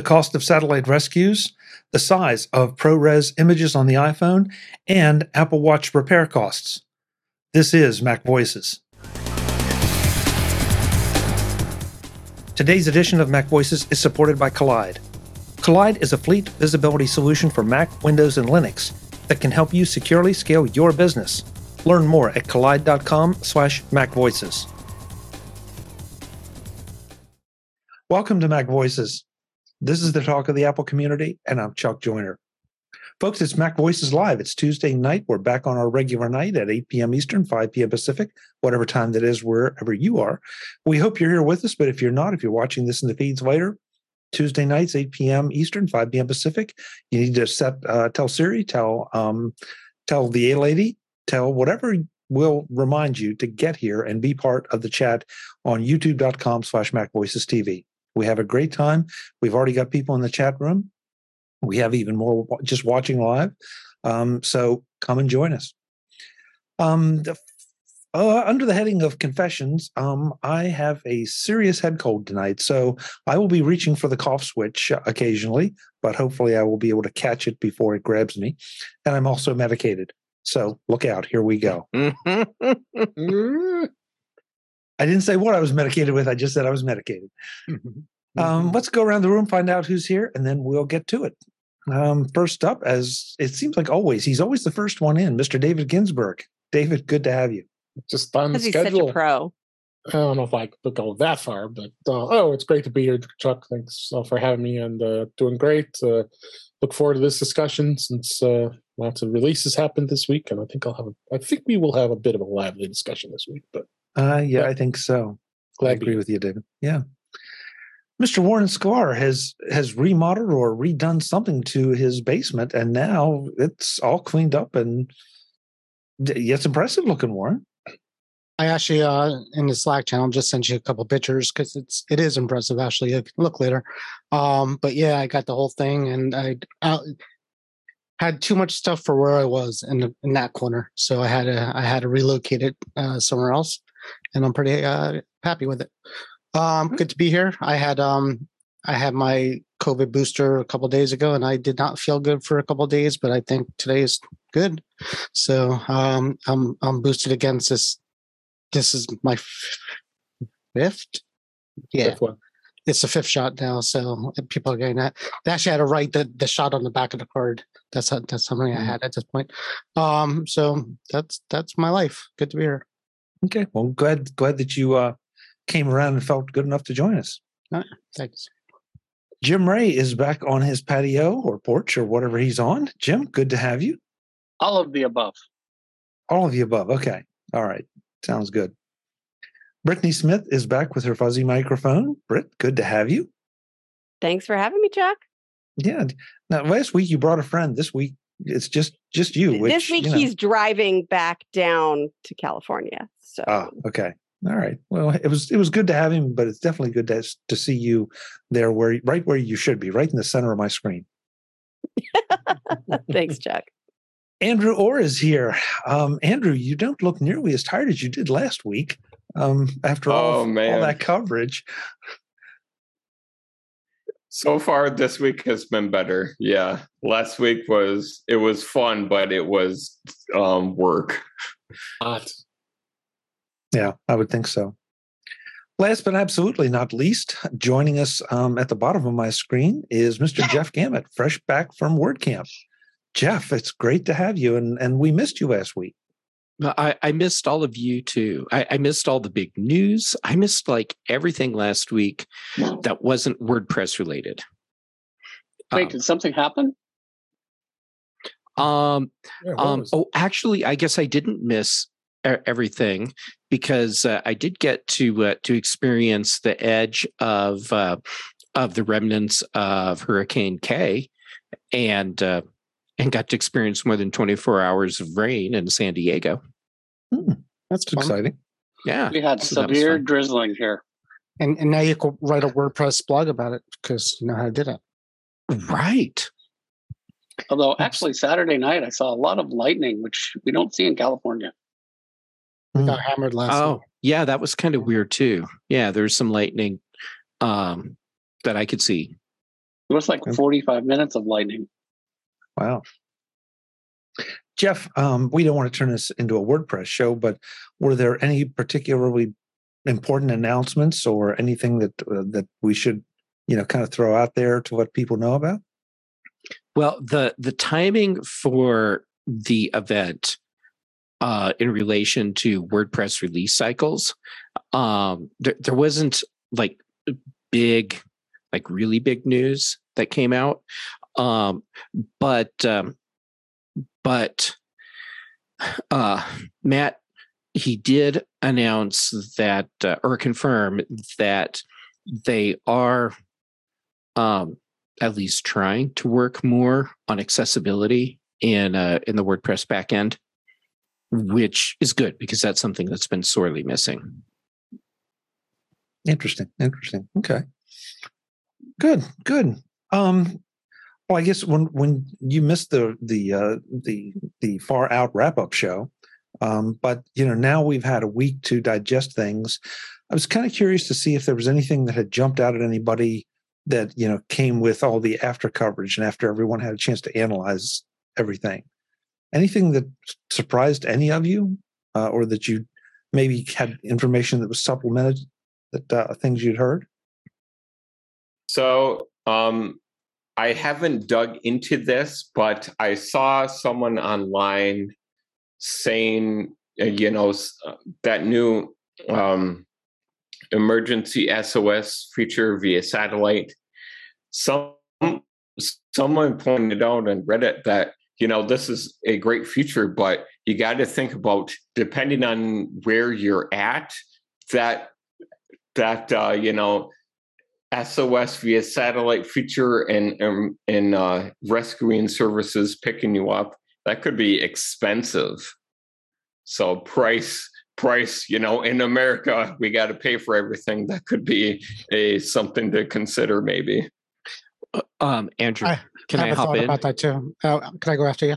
the cost of satellite rescues, the size of ProRes images on the iPhone, and Apple Watch repair costs. This is Mac Voices. Today's edition of Mac Voices is supported by Kolide. Kolide is a fleet visibility solution for Mac, Windows, and Linux that can help you securely scale your business. Learn more at kolide.com/slash macvoices. Welcome to Mac Voices. This is the talk of the Apple community, and I'm Chuck Joiner. Folks, it's Mac Voices Live. It's Tuesday night. We're back on our regular night at 8 p.m. Eastern, 5 p.m. Pacific, whatever time that is, wherever you are. We hope you're here with us, but if you're not, if you're watching this in the feeds later, Tuesday nights, 8 p.m. Eastern, 5 p.m. Pacific, you need to set, uh, tell Siri, tell, um, tell the A lady, tell whatever will remind you to get here and be part of the chat on youtube.com slash Mac Voices TV. We have a great time. We've already got people in the chat room. We have even more just watching live. Um, so come and join us. Um, the, uh, under the heading of confessions, um, I have a serious head cold tonight. So I will be reaching for the cough switch occasionally, but hopefully I will be able to catch it before it grabs me. And I'm also medicated. So look out. Here we go. I didn't say what I was medicated with. I just said I was medicated. Mm-hmm. Um, let's go around the room, find out who's here, and then we'll get to it. Um, first up, as it seems like always, he's always the first one in, Mr. David Ginsburg. David, good to have you. Just on Because he's such schedule. a pro. I don't know if I could go that far, but uh, oh, it's great to be here, Chuck. Thanks uh, for having me and uh, doing great. Uh, look forward to this discussion since uh, lots of releases happened this week, and I think I'll have. A, I think we will have a bit of a lively discussion this week. But Uh, yeah, Yeah. I think so. I glad be agree with you, David. Yeah. Mr. Warren Sklar has has remodeled or redone something to his basement, and now it's all cleaned up and d- it's impressive looking, Warren. I actually uh in the Slack channel just sent you a couple pictures because it's it is impressive. Actually, you can look later. Um, but yeah, I got the whole thing, and I, I had too much stuff for where I was in the, in that corner, so I had to I had to relocate it uh, somewhere else, and I'm pretty uh, happy with it. Um, good to be here. I had um I had my COVID booster a couple days ago, and I did not feel good for a couple days, but I think today is good. So um, I'm I'm boosted against this this is my fifth. Yeah, Fifth it's the fifth shot now, so people are getting that. They actually had to write the, the shot on the back of the card. That's how, that's how many I Mhm. had at this point. Um, so that's that's my life. Good to be here. Okay. Well, glad glad that you uh, came around and felt good enough to join us. Thanks. Jim Rea is back on his patio or porch or whatever he's on. Jim, good to have you. All of the above. All of the above. Okay. All right. Sounds good. Brittany Smith is back with her fuzzy microphone. Britt, good to have you. Thanks for having me, Chuck. Yeah. Now, last week you brought a friend. This week it's just just you. Which, this week you know- he's driving back down to California. So Ah, okay. All right. Well, it was it was good to have him, but it's definitely good to to see you there, where right where you should be, right in the center of my screen. thanks, Chuck. Andrew Orr is here. Um, Andrew, you don't look nearly as tired as you did last week. Um, after all, Oh, all that coverage. So far this week has been better. Yeah. Last week was it was fun, but it was um work. Hot. Yeah, I would think so. Last but absolutely not least, joining us um, at the bottom of my screen is Mr. Jeff Gamet, fresh back from WordCamp. Jeff, it's great to have you, and and we missed you last week. No, I, I missed all of you too. I, I missed all the big news. I missed like everything last week that wasn't WordPress related. Wait, Um, did something happen? Um, Yeah, um, oh, actually, I guess I didn't miss everything because uh, I did get to uh, to experience the edge of uh, of the remnants of Hurricane Kay, and uh, and got to experience more than twenty four hours of rain in San Diego. That's It's exciting. Yeah, We had so severe drizzling here. And and now you can write a WordPress blog about it because you know how to do that. right. Although actually Saturday night I saw a lot of lightning, which we don't see in California. We got hammered last Oh, night. yeah, that was kind of weird too. Yeah, there's some lightning um, that I could see. It was like 45 minutes of lightning. Wow. Jeff, um, we don't want to turn this into a WordPress show, but were there any particularly important announcements or anything that uh, that we should, you know, kind of throw out there to let people know about? Well, the the timing for the event uh, in relation to WordPress release cycles, um, there, there wasn't like big, like really big news that came out, um, but um, but uh, Matt he did announce that uh, or confirm that they are um, at least trying to work more on accessibility in uh, in the WordPress backend, which is good because that's something that's been sorely missing. Interesting. Interesting. Okay. Good. Good. Um, well, I guess when when you missed the the uh, the the far out wrap up show, um, but you know now we've had a week to digest things. I was kind of curious to see if there was anything that had jumped out at anybody that you know came with all the after coverage and after everyone had a chance to analyze everything. Anything that surprised any of you, uh, or that you maybe had information that was supplemented that uh, things you'd heard? So um, I haven't dug into this, but I saw someone online saying, uh, you know, uh, that new um, emergency SOS feature via satellite. Some someone pointed out on Reddit that you know this is a great feature, but you got to think about depending on where you're at that that uh, you know SOS via satellite feature and and, and uh, rescuing services picking you up that could be expensive. So price price, you know, in America we got to pay for everything. That could be a something to consider maybe. Uh, um, Andrew, I can I, have a hop thought in? about that too. Uh, can I go after you?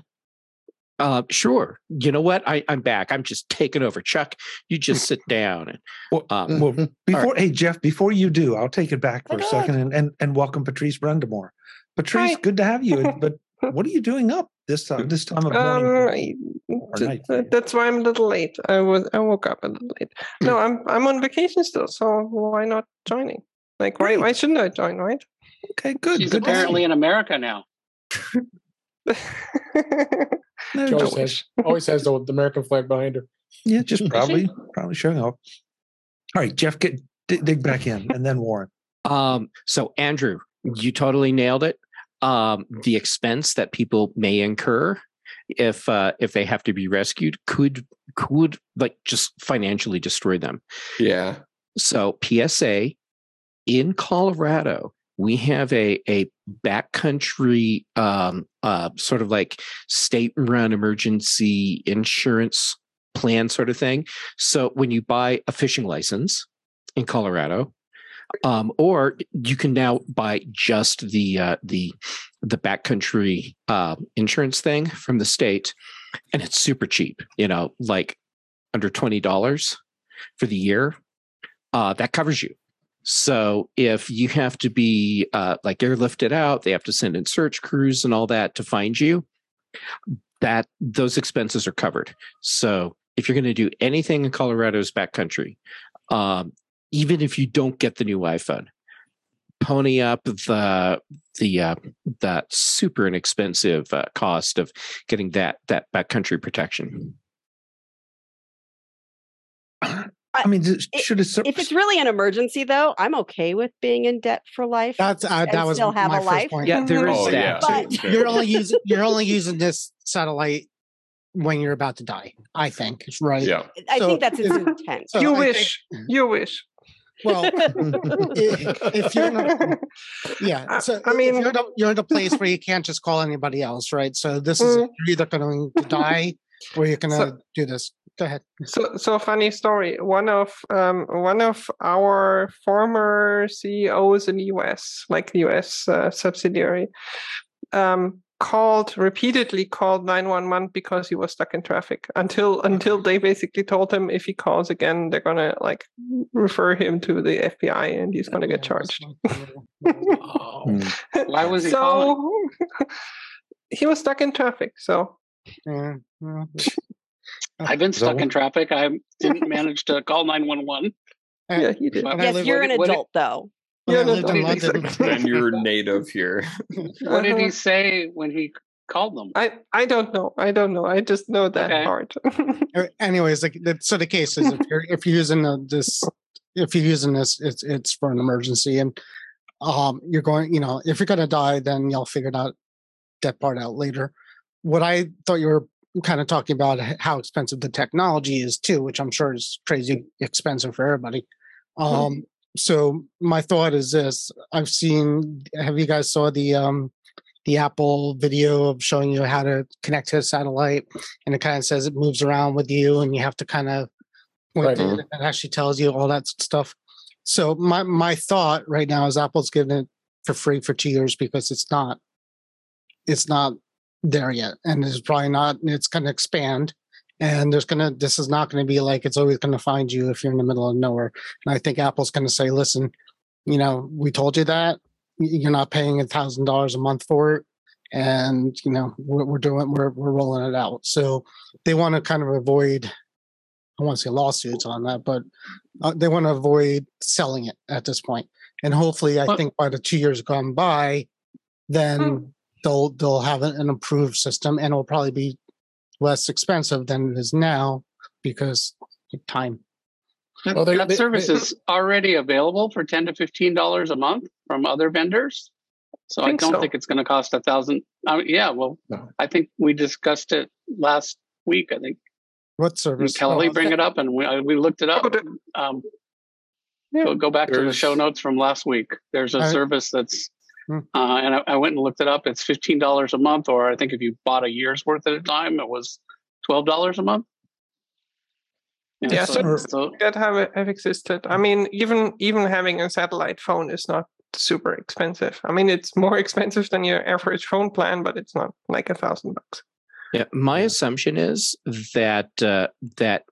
Uh, sure. You know what? I, I'm back. I'm just taking over. Chuck, you just sit down. And, Well, um, well before right. hey Jeff, before you do, I'll take it back for Oh, a God. second and, and and welcome Patrice Brend'amour. Patrice, Hi. good to have you. But what are you doing up this time this time of Um, morning? I- Or th- night. th- that's why I'm a little late. I was I woke up a little late. No, I'm I'm on vacation still, so why not joining? Like why why shouldn't I join, right? Okay, good. She's good apparently in America now. No, She always has, always has the, the American flag behind her. yeah, just probably probably showing off. All right, Jeff, get dig, dig back in, and then Warren. Um, so Andrew, you totally nailed it. Um, the expense that people may incur if uh, if they have to be rescued could could like just financially destroy them. Yeah. So PSA in Colorado, we have a a backcountry um, uh, sort of like state run emergency insurance plan sort of thing. So when you buy a fishing license in Colorado, um, or you can now buy just the uh, the the backcountry uh, insurance thing from the state, and it's super cheap. You know, like under twenty dollars for the year. Uh, that covers you. So if you have to be uh, like airlifted out, they have to send in search crews and all that to find you. That those expenses are covered. So if you're going to do anything in Colorado's backcountry, um, even if you don't get the new iPhone, pony up the the uh, that super inexpensive uh, cost of getting that that backcountry protection. I mean, should it? If it's really an emergency, though, I'm okay with being in debt for life. That's uh, that And was still have my a first life. point. Yeah, there is Oh yeah. that. But- You're only using you're only using this satellite when you're about to die. I think it's right. Yeah. I So think that's its intent. So you I wish. You wish. Well, if you're in a, yeah, I- so I if mean- you're in, a, you're in a place where you can't just call anybody else, right? So this is Mm. you're either going to die or you're going to So- do this. Go ahead. So, so funny story. One of um, one of our former CEOs in the US, like the US uh, subsidiary, um, called repeatedly called 911 because he was stuck in traffic until until they basically told him if he calls again they're gonna like refer him to the FBI and he's gonna get charged. Hmm. Why was he so calling? he was stuck in traffic. So Yeah, well, I've been stuck in traffic. I didn't manage to call 911. yeah, he did. Yes, you're an what did- adult though. when I Yeah, no, lived in no, London. exactly. then you're native here. What did he say when he called them? I I don't know. I don't know. I just know that Okay. part. Uh, anyways like so the case is if you're if you're using the, this if you're using this it's it's for an emergency and um you're going you know if you're going to die then you'll figure that that part out later what i thought you were kind of talking about how expensive the technology is too which i'm sure is crazy expensive for everybody. Um so my thought is this i've seen have you guys saw the um the apple video of showing you how to connect to a satellite and it kind of says it moves around with you and you have to kind of point Right. it and it actually tells you all that stuff? So my my thought right now is apple's giving it for free for two years because it's not it's not there yet and it's probably not it's going to expand and there's going to this is not going to be like it's always going to find you if you're in the middle of nowhere and i think apple's going to say listen you know we told you that you're not paying a thousand dollars a month for it and you know we're, we're doing we're, we're rolling it out so they want to kind of avoid i want to say lawsuits on that but uh, they want to avoid selling it at this point and hopefully i think by the two years gone by then Hmm. They'll they'll have an an improved system and it'll probably be less expensive than it is now because of time That, Well, they- that they- service they- is already available for 10 to 15 dollars a month from other vendors. So I Think don't so. think it's going to cost a thousand. I mean, yeah, well, No. I think we discussed it last week. I think what service Kelly Oh, bring it up, and we I- we looked it up. Oh, Um, Yeah. go, go back to the show notes from last week. There's a I- service that's, Hmm. uh, and I, I went and looked it up. It's fifteen dollars a month, or I think if you bought a year's worth at a time, it was twelve dollars a month. Yeah, so, so- so that have have existed. I mean, even even having a satellite phone is not super expensive. I mean, it's more expensive than your average phone plan, but it's not like a thousand bucks. Yeah, my assumption is that uh, that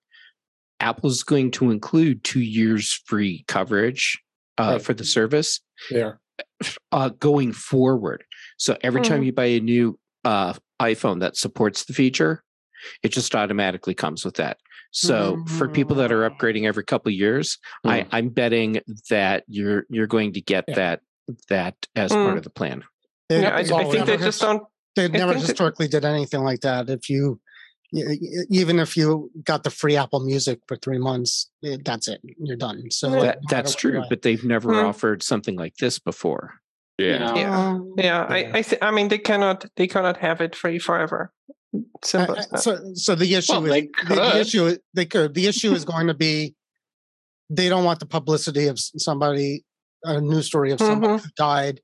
Apple's going to include two years free coverage uh, Right. for the service Yeah. Uh, going forward. So every time Mhm. you buy a new uh, iPhone that supports the feature, it just automatically comes with that. So for people that are upgrading every couple of years, I, I'm betting that you're you're going to get Yeah. that that as part Mm. of the plan. They- Yeah, I, I think they just don't. they never think that- historically did anything like that if you y- y- even if you got the free apple music for three months eh, that's it you're done so Yeah. no That, matter that's true, you but they've never Hmm. offered something like this before. Yeah. Yeah, Um, yeah. I Yeah. I, th- I mean, they cannot they cannot have it free forever. Simple I- as I- that. so so the issue Well, is they the, the issue they could the issue is going to be they don't want the publicity of somebody a news story of somebody Mhm. who died uh,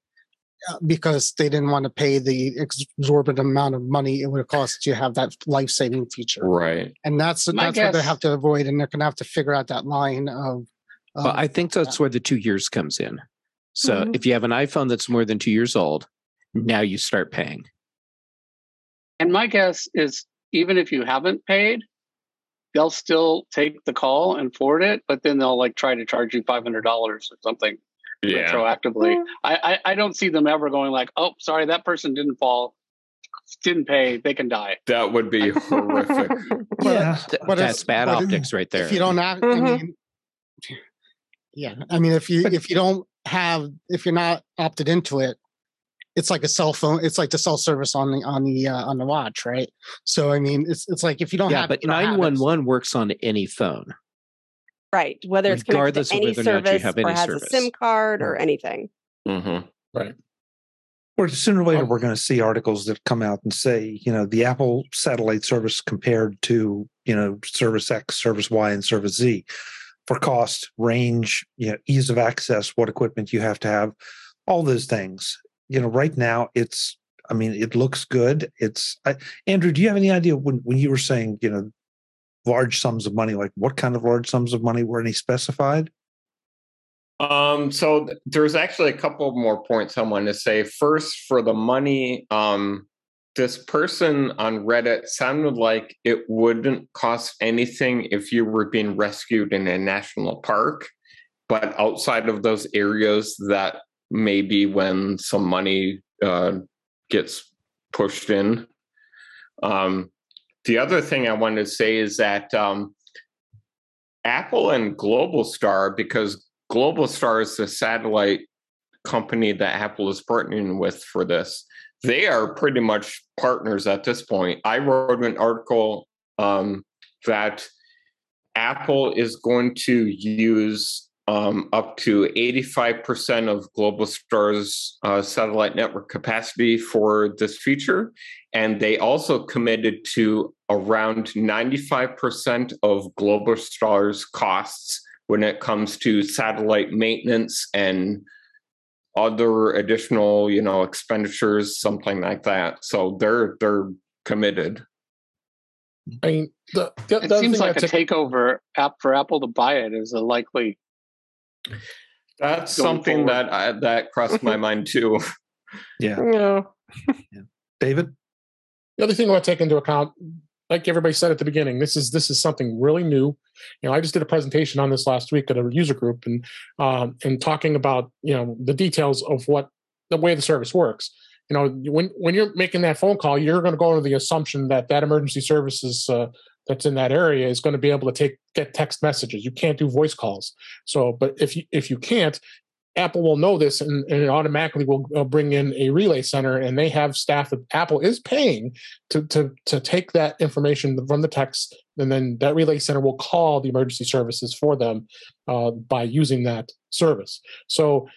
because they didn't want to pay the exorbitant amount of money it would cost to have that life-saving feature Right. and that's My that's what they have to avoid and they're going to have to figure out that line of, of Well, I think that's where the two years comes in. So Mhm. if you have an iPhone that's more than two years old, now you start paying. And my guess is even if you haven't paid, they'll still take the call and forward it, but then they'll like try to charge you five hundred dollars or something Yeah. retroactively. I, I I don't see them ever going like, oh, sorry, that person didn't fall, didn't pay, they can die. That would be horrific. Yeah. Th- But that's if- bad but if- optics right there. if you don't act, I Mhm. mean, yeah, I mean, if you if you don't have if you're not opted into it, it's like a cell phone. It's like the cell service on the on the uh, on the watch, right? So I mean, it's it's like if you don't yeah, have, but you don't have it. 911 works on any phone. Right. Whether it's connected Regardless to of any whether or not you service have or has service. a SIM card or anything. hmm Right. Or sooner or later, we're going to see articles that come out and say, you know, the Apple satellite service compared to, you know, service X, service Y, and service Z for cost, range, you know, ease of access, what equipment you have to have, all those things. You know, right now it's, I mean, it looks good. It's, I, Andrew, do you have any idea when, when you were saying, you know, large sums of money, like what kind of large sums of money were any specified? Um, so there's actually a couple more points I want to say. First, for the money, um, this person on Reddit sounded like it wouldn't cost anything if you were being rescued in a national park, but outside of those areas, that maybe when some money uh, gets pushed in. Um, the other thing I wanted to say is that um, Apple and Globalstar, because Globalstar is the satellite company that Apple is partnering with for this, they are pretty much partners at this point. I wrote an article um, that Apple is going to use um, up to 85% of Globalstar's uh, satellite network capacity for this feature. And they also committed to around 95% of Globalstar's costs when it comes to satellite maintenance and other additional, you know, expenditures, something like that. So they're they're committed. I mean, the, the, It the other seems like a take- takeover app for Apple to buy it is a likely. That's something forward. that I, that crossed my mind too. Yeah. Yeah. David? the other thing I want to take into account, like everybody said at the beginning, this is this is something really new. You know, I just did a presentation on this last week at a user group and um, and talking about you know the details of what the way the service works. You know, when when you're making that phone call, you're going to go under the assumption that that emergency services uh, that's in that area is going to be able to take get text messages. You can't do voice calls. So, but if you if you can't, Apple will know this and, and it automatically will uh, bring in a relay center, and they have staff that Apple is paying to to to take that information from the text, and then that relay center will call the emergency services for them uh, by using that service. So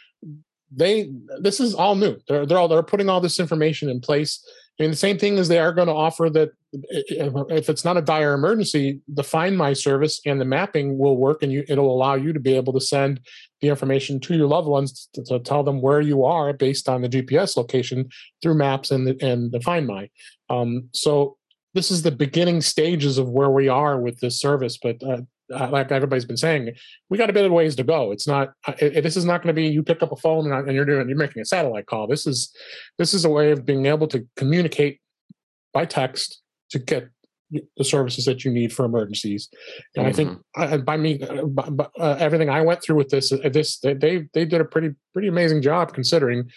they this is all new. They're they're all they're putting all this information in place. I mean, the same thing as they are going to offer that if it's not a dire emergency, the Find My service and the mapping will work, and you it'll allow you to be able to send the information to your loved ones to, to tell them where you are based on the GPS location through maps and the, and the Find My. Um, so this is the beginning stages of where we are with this service, but uh, like everybody's been saying, we got a bit of ways to go. It's not. uh, It, this is not going to be you pick up a phone and, and you're doing you're making a satellite call. This is this is a way of being able to communicate by text to get the services that you need for emergencies. And I think uh, by me, uh, by, by, uh, everything I went through with this, uh, this they, they they did a pretty pretty amazing job considering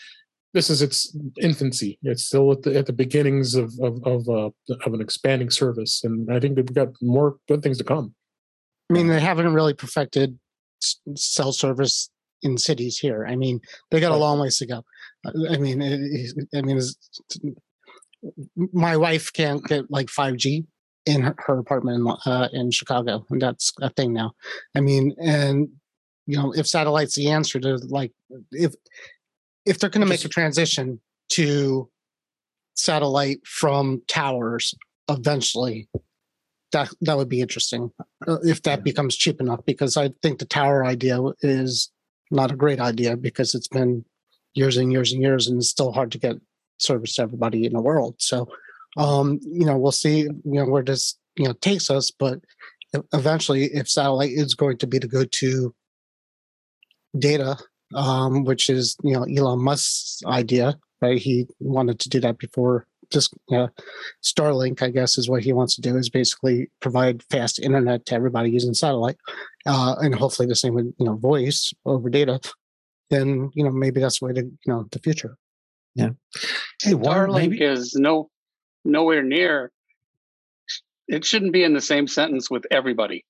this is its infancy. It's still at the at the beginnings of of of, uh, of an expanding service, and I think we've got more good things to come. I mean, they haven't really perfected cell service in cities here. I mean, they got a long ways to go. Uh, I mean, it, I mean, my wife can't get like 5G in her, her apartment in, uh, in Chicago, and that's a thing now. I mean, and you know, if satellite's the answer to like, if if they're going to make a transition to satellite from towers eventually, that that would be interesting uh, if that Yeah. becomes cheap enough because i think the tower idea is not a great idea because it's been years and years and years and it's still hard to get service to everybody in the world so um you know we'll see you know where this you know takes us but eventually if satellite is going to be the go-to data um which is you know elon musk's idea right he wanted to do that before just uh, Starlink, I guess, is what he wants to do is basically provide fast internet to everybody using satellite, uh, and hopefully the same with you know voice over data. Then you know maybe that's the way to you know the future. Yeah. Hey, Starlink maybe is no nowhere near. It shouldn't be in the same sentence with everybody.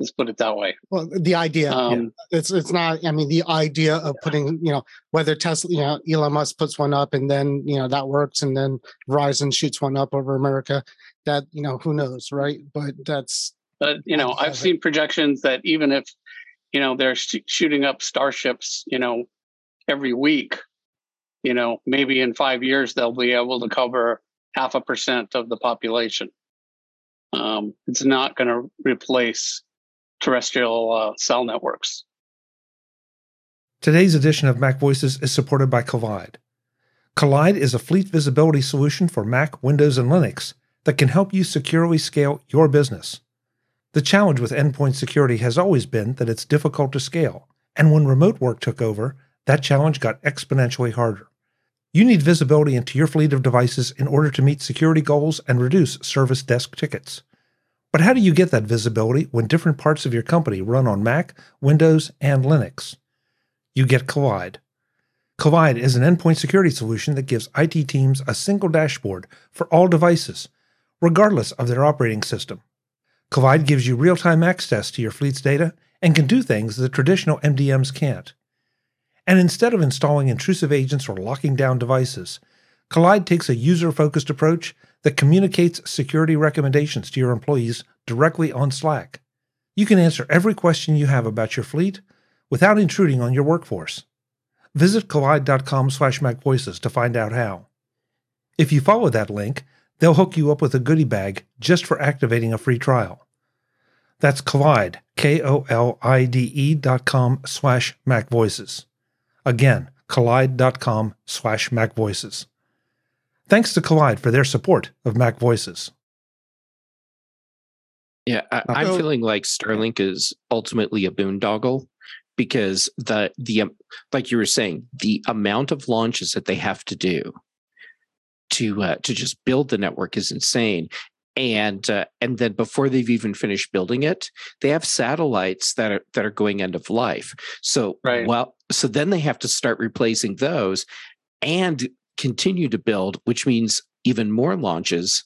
Let's put it that way. Well, the idea Um, it's it's not. I mean, the idea of putting you know whether Tesla, you know, Elon Musk puts one up and then you know that works, and then Verizon shoots one up over America. That you know who knows, right? But that's But you know, I've seen projections that even if you know they're sh- shooting up starships, you know, every week, you know, maybe in five years they'll be able to cover half a percent of the population. Um, it's not going to replace terrestrial uh, cell networks. Today's edition of Mac Voices is supported by Kolide. Kolide is a fleet visibility solution for Mac, Windows, and Linux that can help you securely scale your business. The challenge with endpoint security has always been that it's difficult to scale, and when remote work took over, that challenge got exponentially harder. You need visibility into your fleet of devices in order to meet security goals and reduce service desk tickets. But how do you get that visibility when different parts of your company run on Mac, Windows, and Linux? You get Kolide. Kolide is an endpoint security solution that gives IT teams a single dashboard for all devices, regardless of their operating system. Kolide gives you real time access to your fleet's data and can do things that traditional MDMs can't. And instead of installing intrusive agents or locking down devices, Kolide takes a user focused approach that communicates security recommendations to your employees directly on Slack. You can answer every question you have about your fleet without intruding on your workforce. Visit kolide.com slash macvoices to find out how. If you follow that link, they'll hook you up with a goodie bag just for activating a free trial. That's Kolide, K-O-L-I-D-E dot com slash macvoices. Again, kolide.com slash macvoices. Thanks to Kolide for their support of Mac Voices. Yeah, I, I'm feeling like Starlink is ultimately a boondoggle because the the um, like you were saying, the amount of launches that they have to do to uh, to just build the network is insane. And uh, and then before they've even finished building it, they have satellites that are that are going end of life. So Right. well, so then they have to start replacing those and continue to build, which means even more launches.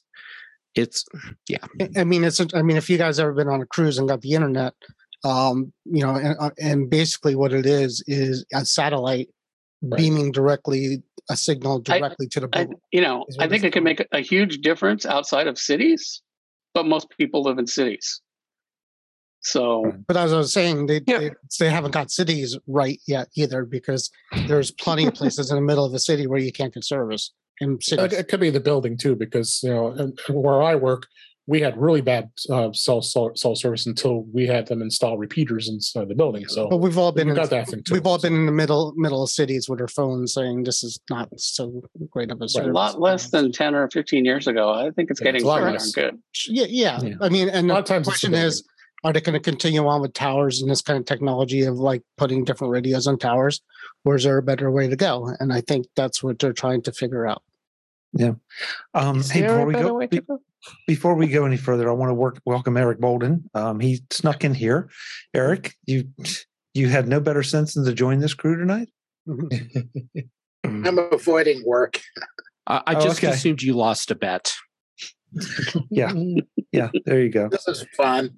It's yeah. I- I mean, it's. I mean, if you guys ever been on a cruise and got the internet, um, you know, and, uh, and basically what it is is a satellite Right. beaming directly a signal I- directly to the I, boat. you know, I think it can make a huge difference outside of cities, but most people live in cities. So But as I was saying, they, Yeah. they they haven't got cities right yet either because there's plenty of places in the middle of the city where you can't get service And It, cities. it could be the building too, because you know, where I work, we had really bad uh, cell, cell cell service until we had them install repeaters inside the building. So But we've all been we in, got that thing too. we've all so. been in the middle middle of cities with our phones saying this is not so great of a service. a lot less than 10 or 15 years ago. I think it's Yeah, getting it's a lot pretty darn less. good. Yeah, yeah. Yeah. I mean, and A lot the times the question is, are they going to continue on with towers and this kind of technology of like putting different radios on towers, or is there a better way to go? And I think that's what they're trying to figure out. Um, Is hey, before we go, be- go? before we go any further, I want to work, welcome Eric Bolden. Um, he snuck in here. Eric, you you had no better sense than to join this crew tonight. I'm avoiding work. I, I Oh, just okay. assumed you lost a bet. Yeah. Yeah, there you go. This is fun.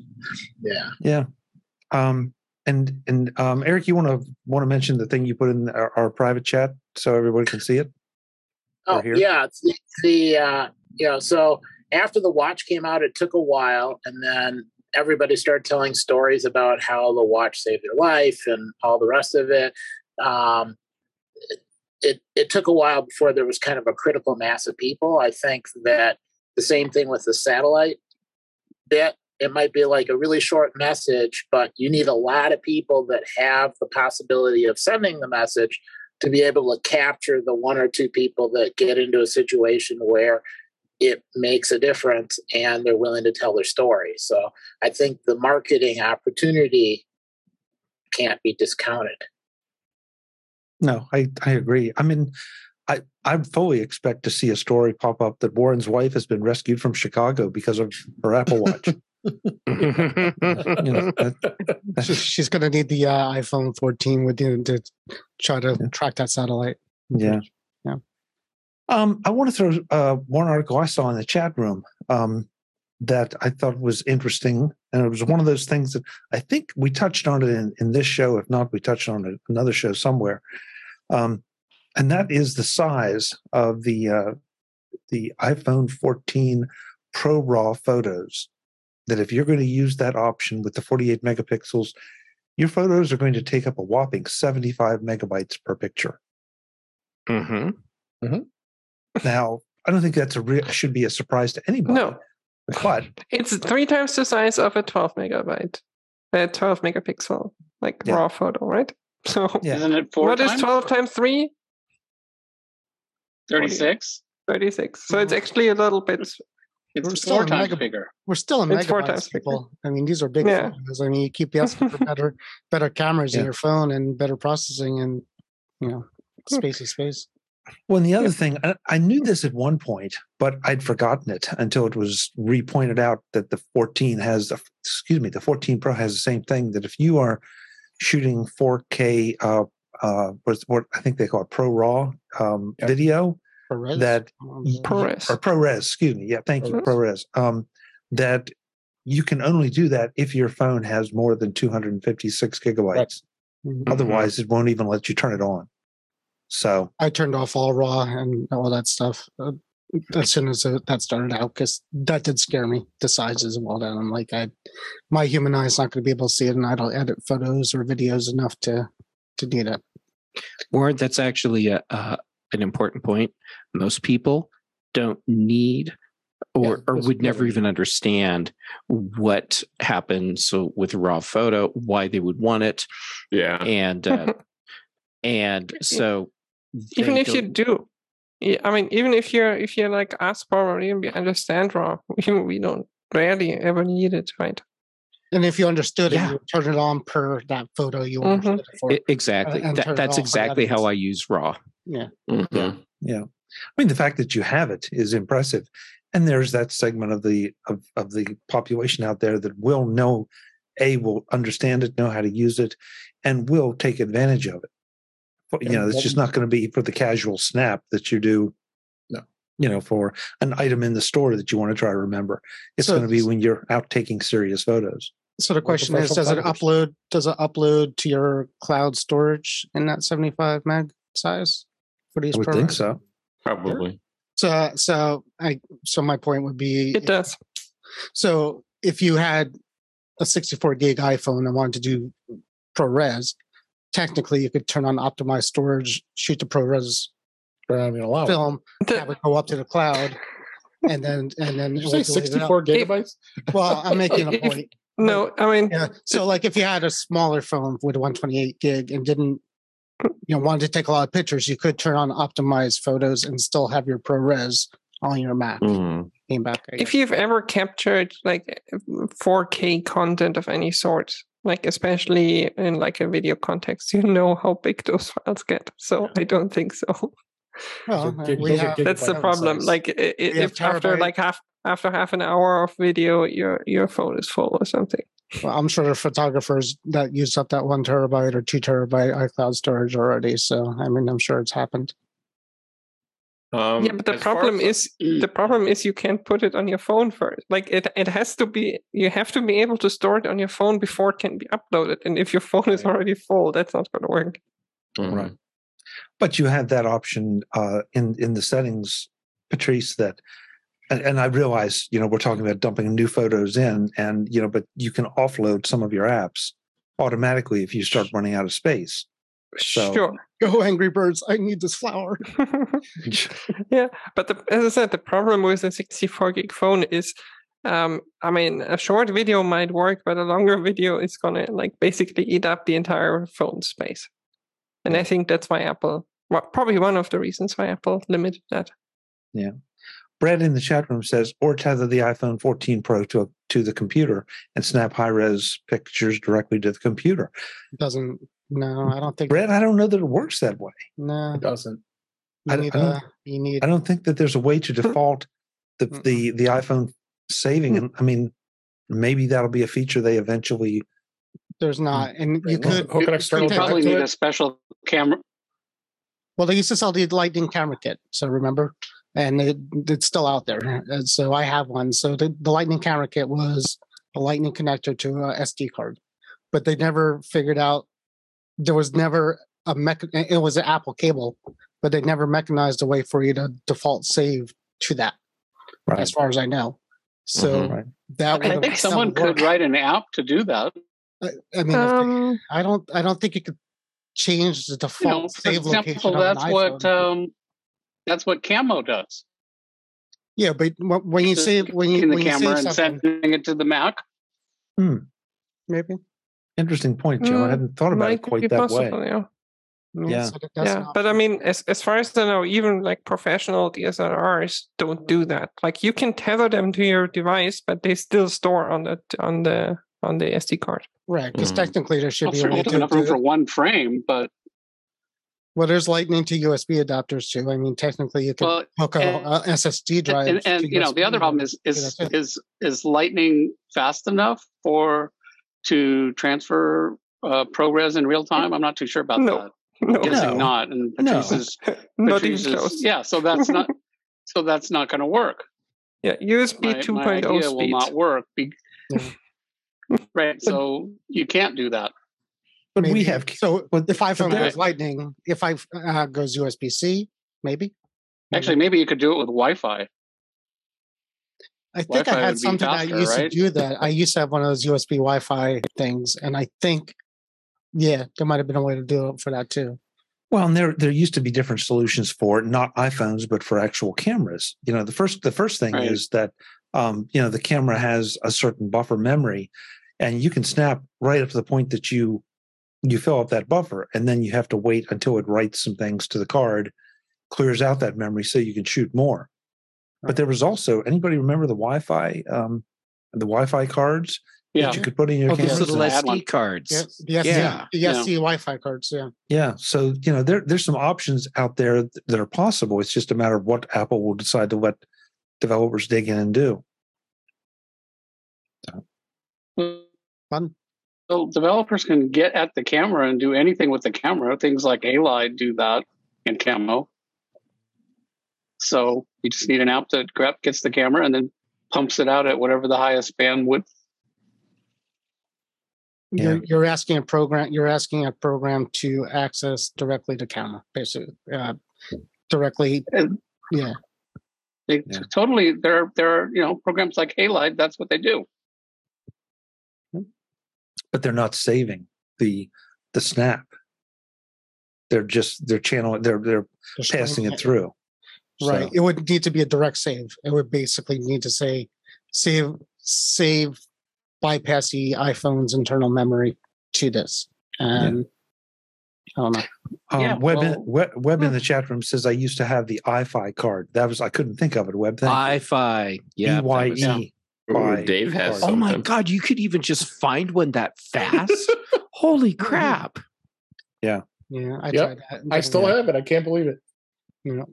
Yeah. Yeah. Um, and and um, Eric, you want to want to mention the thing you put in our, our private chat so everybody can see it. Oh, yeah. It's the, the uh, you know, so after the watch came out, it took a while, and then everybody started telling stories about how the watch saved their life and all the rest of it. Um, it, it it took a while before there was kind of a critical mass of people. I think that the same thing with the satellite bit. It might be like a really short message, but you need a lot of people that have the possibility of sending the message to be able to capture the one or two people that get into a situation where it makes a difference and they're willing to tell their story. So I think the marketing opportunity can't be discounted. No, I I agree. I mean, I I fully expect to see a story pop up that Warren's wife has been rescued from Chicago because of her Apple Watch. you know, that- She's, she's going to need the uh, iPhone 14 with you to try to track that satellite. yeah. Yeah. Um, I want to throw uh, one article I saw in the chat room um, that I thought was interesting, and it was one of those things that I think we touched on it in, in this show. If not, we touched on it another show somewhere. Um, and that is the size of the uh, the iPhone 14 Pro RAW photos. That if you're going to use that option with the 48 megapixels, your photos are going to take up a whopping 75 megabytes per picture. hmm mhm Now, I don't think that's a re- should be a surprise to anybody. No, but it's three times the size of a 12 megabyte, a 12 megapixel, like Yeah. raw photo, right? So Yeah. Isn't it four what is times? 12 times 3? 36? 36. So it's actually a little bit. We're It's still four in times mega- bigger. We're still in It's four megabytes, times bigger. I mean, these are big Yeah. photos. I mean, you keep asking for better, better cameras in your phone and better processing, and you know, Hmm. space is space. Well, and the other thing, I, I knew this at one point, but I'd forgotten it until it was repointed out that the 14 has, the, excuse me, the 14 Pro has the same thing. That if you are shooting 4K, uh, uh, what's what I think they call it Pro Raw um, Yeah. video, ProRes? that Um, ProRes. or ProRes, excuse me, yeah, thank you, ProRes. Um, that you can only do that if your phone has more than 256 gigabytes. Mhm. Otherwise, it won't even let you turn it on. So I turned off all raw and all that stuff uh, as soon as that started out because that did scare me. The sizes of all that. I'm like, I, my human eye is not going to be able to see it, and I don't edit photos or videos enough to to need it. Ward, that's actually a, uh, an important point. Most people don't need or, Yeah, or would never even understand what happens so with raw photo, why they would want it, Yeah. and uh, and so even if you do yeah, i mean even if you're if you're like us probably we understand raw we, we don't rarely ever need it right And if you understood Yeah. it, you would turn it on per that photo you understood it for. E- exactly and that, that's exactly that how is. I use raw. Mhm. Yeah. I mean, the fact that you have it is impressive. And there's that segment of the of, of the population out there that will know, A, will understand it, know how to use it, and will take advantage of it. But, you Yeah, know, it's just not going to be for the casual snap that you do. No. You know, for an item in the store that you want to try to remember. It's So going to be when you're out taking serious photos. So the question is, does it photographers. upload? Does it upload to your cloud storage in that 75 meg size for these? I would think so. Probably. So, so I, so my point would be, it does so if you had a 64 gig iPhone and wanted to do ProRes, technically you could turn on optimized storage, shoot the ProRes They're not even allowed. film, The- have it go up to the cloud, and then and then Did you say delete it 64 out. gigabytes? Well, I'm making a point. No i mean Yeah. So like if you had a smaller phone with 128 gig and didn't you know wanted to take a lot of pictures, you could turn on optimized photos and still have your ProRes on your Mac. Mhm. Came back. If you've ever captured like 4k content of any sort like especially in like a video context you know how big those files get so i don't think so well, So uh, gig- we those are have, that's the problem size. like i- i- if after like half after half an hour of video your your phone is full or something well, I'm sure there photographers that use up that one terabyte or two terabyte iCloud storage already. So I mean, I'm sure it's happened. Um, yeah but the as far problem as- is the problem is you can't put it on your phone first like it it has to be you have to be able to store it on your phone before it can be uploaded and if your phone is already full that's not going to work Mhm. Right. But you have that option uh, in in the settings, Patrice. That, and, and I realize you know we're talking about dumping new photos in, and you know, but you can offload some of your apps automatically if you start running out of space. So- sure Go Angry Birds! I need this flower. yeah, but the, as I said, the problem with a 64 gig phone is, um, I mean, a short video might work, but a longer video is gonna like basically eat up the entire phone space. And I think that's why Apple, well, probably one of the reasons why Apple limited that. Brad in the chat room says, or tether the iPhone 14 Pro to a, to the computer and snap high res pictures directly to the computer. Doesn't. No, I don't think. Brad, I don't know that it works that way. No, It doesn't. you I- need I don't- a. You need. I don't think that there's a way to default the the the iPhone saving. And I mean, maybe that'll be a feature they eventually. There's not, mm. and you Well, could. hook an external could- jack Probably need a special camera. Well, they used to sell the Lightning camera kit, so remember, and it, it's still out there. And so I have one. So the, the Lightning camera kit was a Lightning connector to a SD card, but they never figured out. There was never a mech. It was an Apple cable, but they never mechanized a way for you to default save to that, as far as I know. So Mhm. Right. that would I think someone would could write an app to do that. I, I mean, if they- Um, I don't. I don't think you could change the You default know, for save location example, of an that's what iPhone. um, that's what Camo does. yeah, but when you Just save when you in the when you camera and something, sending it to the Mac. maybe. Interesting point, Joe. I Mm, hadn't thought about it quite that possible, way. yeah. Yeah. so yeah, but I mean, as as far as I know, even like professional DSLRs don't do that. Like you can tether them to your device, but they still store on the on the on the SD card. right? Because Mhm. technically there should Well, be a way certainly enough room for one frame, but Well, there's Lightning to USB adapters too. I mean, technically, you can Well, hook a, and- a SSD drive. and, and to you know the other problem is is is that's it. is is lightning fast enough for to transfer uh, ProRes in real time? I'm not too sure about No. that. No, I'm guessing No. not. And No. Patrice is, not Patrice even is- close. yeah. So that's not so that's not going to work. Yeah, USB My, 2.0 my idea will not work. Be, Yeah. right. So you can't do that. But we have So but- if iPhone there- goes Lightning, if I uh, goes USB C, maybe. Actually, maybe you could do it with Wi-Fi. I think I Wi-Fi had would be something that faster, used right? to do that. I used to have one of those USB Wi-Fi things, and I think, yeah, there might have been a way to do it for that too. Well, and there there used to be different solutions for it, not iPhones, but for actual cameras. You know, the first the first thing Right. is that um, you know the camera has a certain buffer memory, and you can snap right up to the point that you you fill up that buffer, and then you have to wait until it writes some things to the card, clears out that memory, so you can shoot more. But there was also anybody remember the Wi-Fi um, the Wi-Fi cards Yeah. that you could put in your Oh, camera? this Those is little add one. SD cards. Yeah, the SC, Yeah. the Yeah. Wi-Fi cards. Yeah, Yeah. So, you know, there there's some options out there that are possible. It's just a matter of what Apple will decide to let developers dig in and do. fun. So developers can get at the camera and do anything with the camera. Things like Halide do that in Camo. So you just need an app that grab, gets the camera and then pumps it out at whatever the highest bandwidth. You're, you're asking a program. You're asking a program to access directly to camera, basically, uh, directly. And Yeah, they Yeah. totally there. There are you know programs like Halide. That's what they do. But they're not saving the the snap. They're just they're channeling they're they're Just passing it through. Right. So, It would need to be a direct save. It would basically need to say save save bypass the iPhone's internal memory to this. And I don't know. um, Yeah, Web, in, well- Web, Web in the chat room says I used to have the Eye-Fi card. That was I couldn't think of it. Web thing. Wi-Fi. Yeah. that E-Y-E. was- Yeah. Ooh, Dave has card. Oh my. God! You could even just find one that fast. Holy mm-hmm. crap! Yeah, Yeah, I Yep. tried that. I still have it. I can't believe it. You know,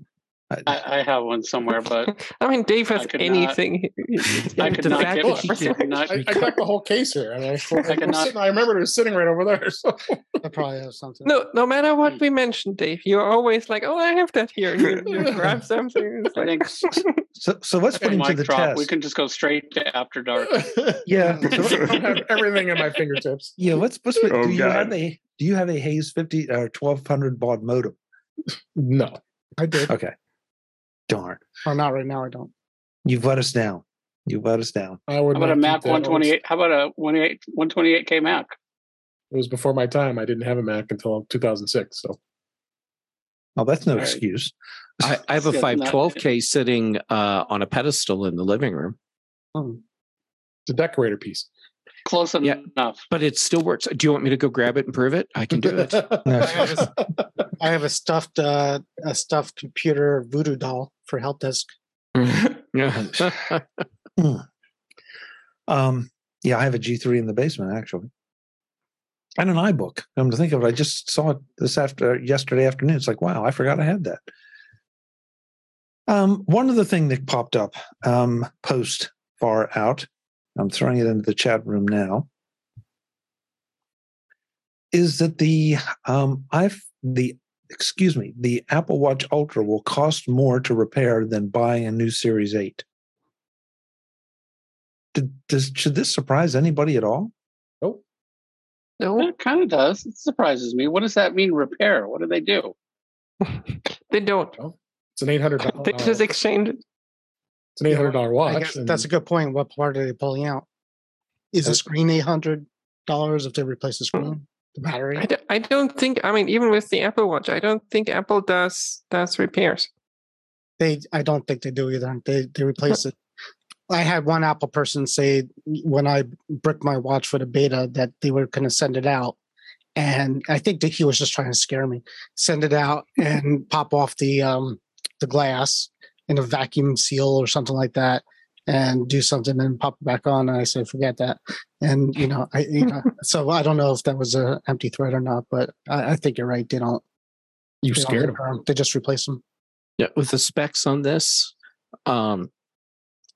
I, I have one somewhere, but I mean, Dave has I could not- anything. I could not get that one. he I not- I, I got the whole case here. I, mean, I, I cannot- sitting, I remember it was sitting right over there. So. I probably have something. no, no matter what hmm. we mention, Dave, you're always like, "Oh, I have that here." You, you grab something. It's I think So so let's put him to the drop. test. We can just go straight to after dark. yeah. I have everything at my fingertips. Yeah, let's let's Oh, do you have a do you have a Hayes 50 uh, or 1200 baud modem? No. I did. Okay. Darn. Or not right now. I don't. You've let us down. You've let us down. I would How about a Mac 128? How about a 128K Mac? It was before my time. I didn't have a Mac until 2006. So Oh, that's no All right. excuse. I, I have a Yeah, 512k sitting uh, on a pedestal in the living room, Oh, it's a decorator piece. Close Yeah. enough. but it still works. Do you want me to go grab it and prove it? I can do it. I have a, I have a stuffed uh, a stuffed computer voodoo doll for help desk. Yeah. Um, yeah, I have a G3 in the basement actually. And an iBook. Come to think of it, I just saw it this after yesterday afternoon. It's like, wow, I forgot I had that. Um, one other thing that popped up um, post far out, I'm throwing it into the chat room now, is that the um, I've the excuse me, the Apple Watch Ultra will cost more to repair than buying a new Series 8. Did, does, should this surprise anybody at all? Nope. No, It kind of does. It surprises me. What does that mean, repair? What do they do? they don't. It's an eight hundred. They just exchange it. It's an eight hundred dollar I watch. guess and that's a good point. What part are they pulling out? Is the screen eight hundred dollars if they replace the screen? The battery? I don't think. I mean, even with the Apple Watch, I don't think Apple does does repairs. They I don't think they do either. They they replace it. I had one Apple person say when I bricked my watch for the beta that they were going to send it out, and I think that he was just trying to scare me. Send it out and pop off the um the glass in a vacuum seal or something like that, and do something and pop it back on. And I said, forget that. And you know, I you know, so I don't know if that was an empty threat or not, but I, I think you're right. They don't You They don't scared hit him. They just replace them. Yeah, with the specs on this, um,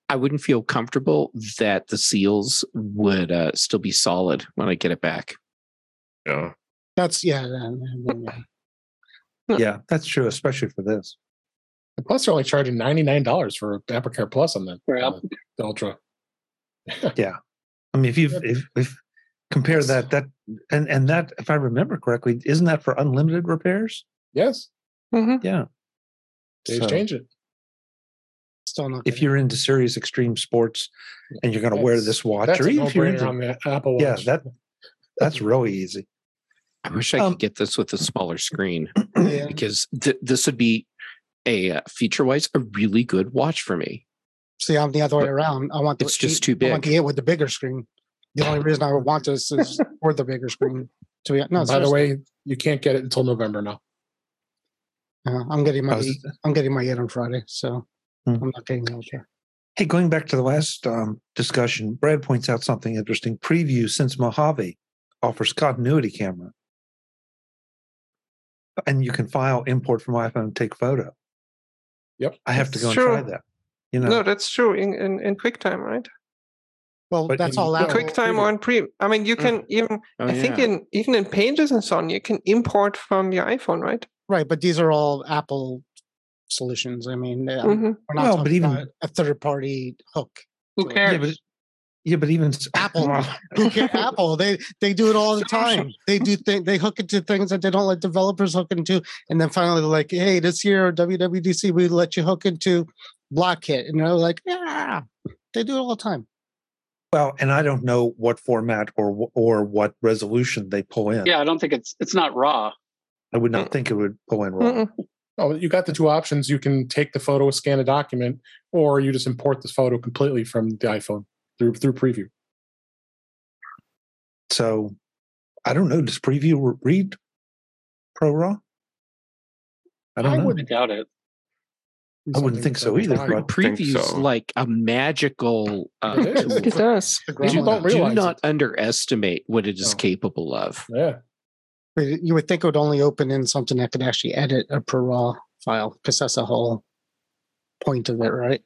I wouldn't feel comfortable that the seals would uh, still be solid when I get it back. Yeah. That's yeah. Yeah, that's true, especially for this. And Plus, they're only charging ninety nine dollars for Apple Care Plus on that For uh, Apple- Ultra. Yeah, I mean, if you if, if compare that that and and that if I remember correctly, isn't that for unlimited repairs? Yes, hmm Yeah. they So, change it. Still not. if you're into serious extreme sports and you're going to wear this watch, That's or a even if you're no-brainer on into, the Apple Watch. yeah, that that's really easy. I wish I Um, could get this with a smaller screen Yeah. because th- this would be a uh, feature-wise a really good watch for me. See, I'm the other way around. I want the it's just eight- too I want big. the eight with the bigger screen. The only reason I would want this is for the bigger screen. To be no, By the way, you can't get it until November now. Uh, I'm getting my I was- eight, I'm getting my eight on Friday, so Hmm. I'm not getting the ultra. Hey, going back to the last um, discussion, Brad points out something interesting. Preview since Mojave offers continuity camera, and you can file import from iPhone and take photo. Yep. I have to go and try that. You know, No, that's true in, in, in QuickTime, right? Well, But that's in- all in In QuickTime or in Pre. I mean, you can even. Oh, I think in even in Pages and so on, you can import from your iPhone, right? Right, but these are all Apple solutions. I mean, uh, hmm we're not Well, talking but even- about a third party hook. Who yeah, cares? but yeah, but even Apple, who care? Apple, they they do it all the time. They do things. They hook into things that they don't let developers hook into, and then finally, they're like, "Hey, this year WWDC, we let you hook into BlockKit," and they're like, "Yeah." They do it all the time. Well, and I don't know what format or or what resolution they pull in. Yeah, I don't think it's it's not raw. I would not mm. think it would pull in raw. Mm-mm. Oh, you got the two options. You can take the photo, scan a document, or you just import this photo completely from the iPhone through through Preview. So I don't know. Does preview read Pro Raw? I don't I know. would- I doubt it. I wouldn't think so either, Something but- Preview's so. like a magical uh, It is. tool. It does. The People grandma- don't Do not it. underestimate what it is No. capable of. Yeah, You would think it would only open in something that could actually edit a Pro Raw file because that's the whole point of it, right?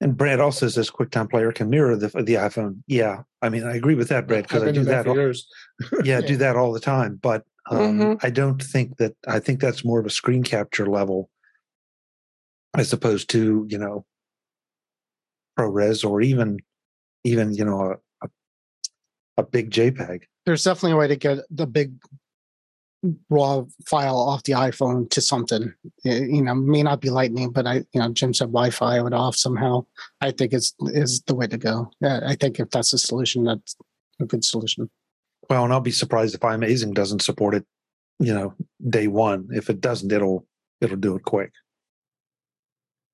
And Brad also says QuickTime Player can mirror the the iPhone. Yeah, I mean I agree with that, Brad, because I've I been do that. all- years. yeah, I do that all the time. But um, Mhm. I don't think that I think that's more of a screen capture level as opposed to you know ProRes or even even you know a a, a big JPEG. There's definitely a way to get the big raw file off the iPhone to something. Y- You know, may not be Lightning, but I, you know, Jim said Wi-Fi it off somehow. I think is is the way to go. I think if that's a solution, that's a good solution. Well, and I'll be surprised if iMazing doesn't support it. You know, day one. If it doesn't, it'll it'll do it quick.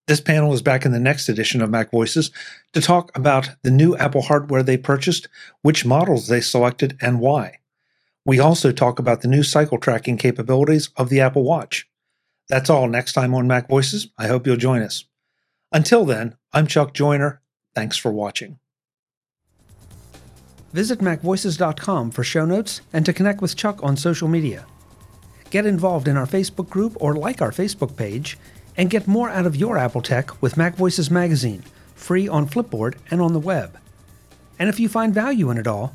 This panel is back in the next edition of Mac Voices to talk about the new Apple hardware they purchased, which models they selected, and why. We also talk about the new cycle tracking capabilities of the Apple Watch. That's all next time on Mac Voices. I hope you'll join us. Until then, I'm Chuck Joyner. Thanks for watching. Visit MacVoices.com for show notes and to connect with Chuck on social media. Get involved in our Facebook group or like our Facebook page, and get more out of your Apple tech with Mac Voices Magazine, free on Flipboard and on the web. And if you find value in it all,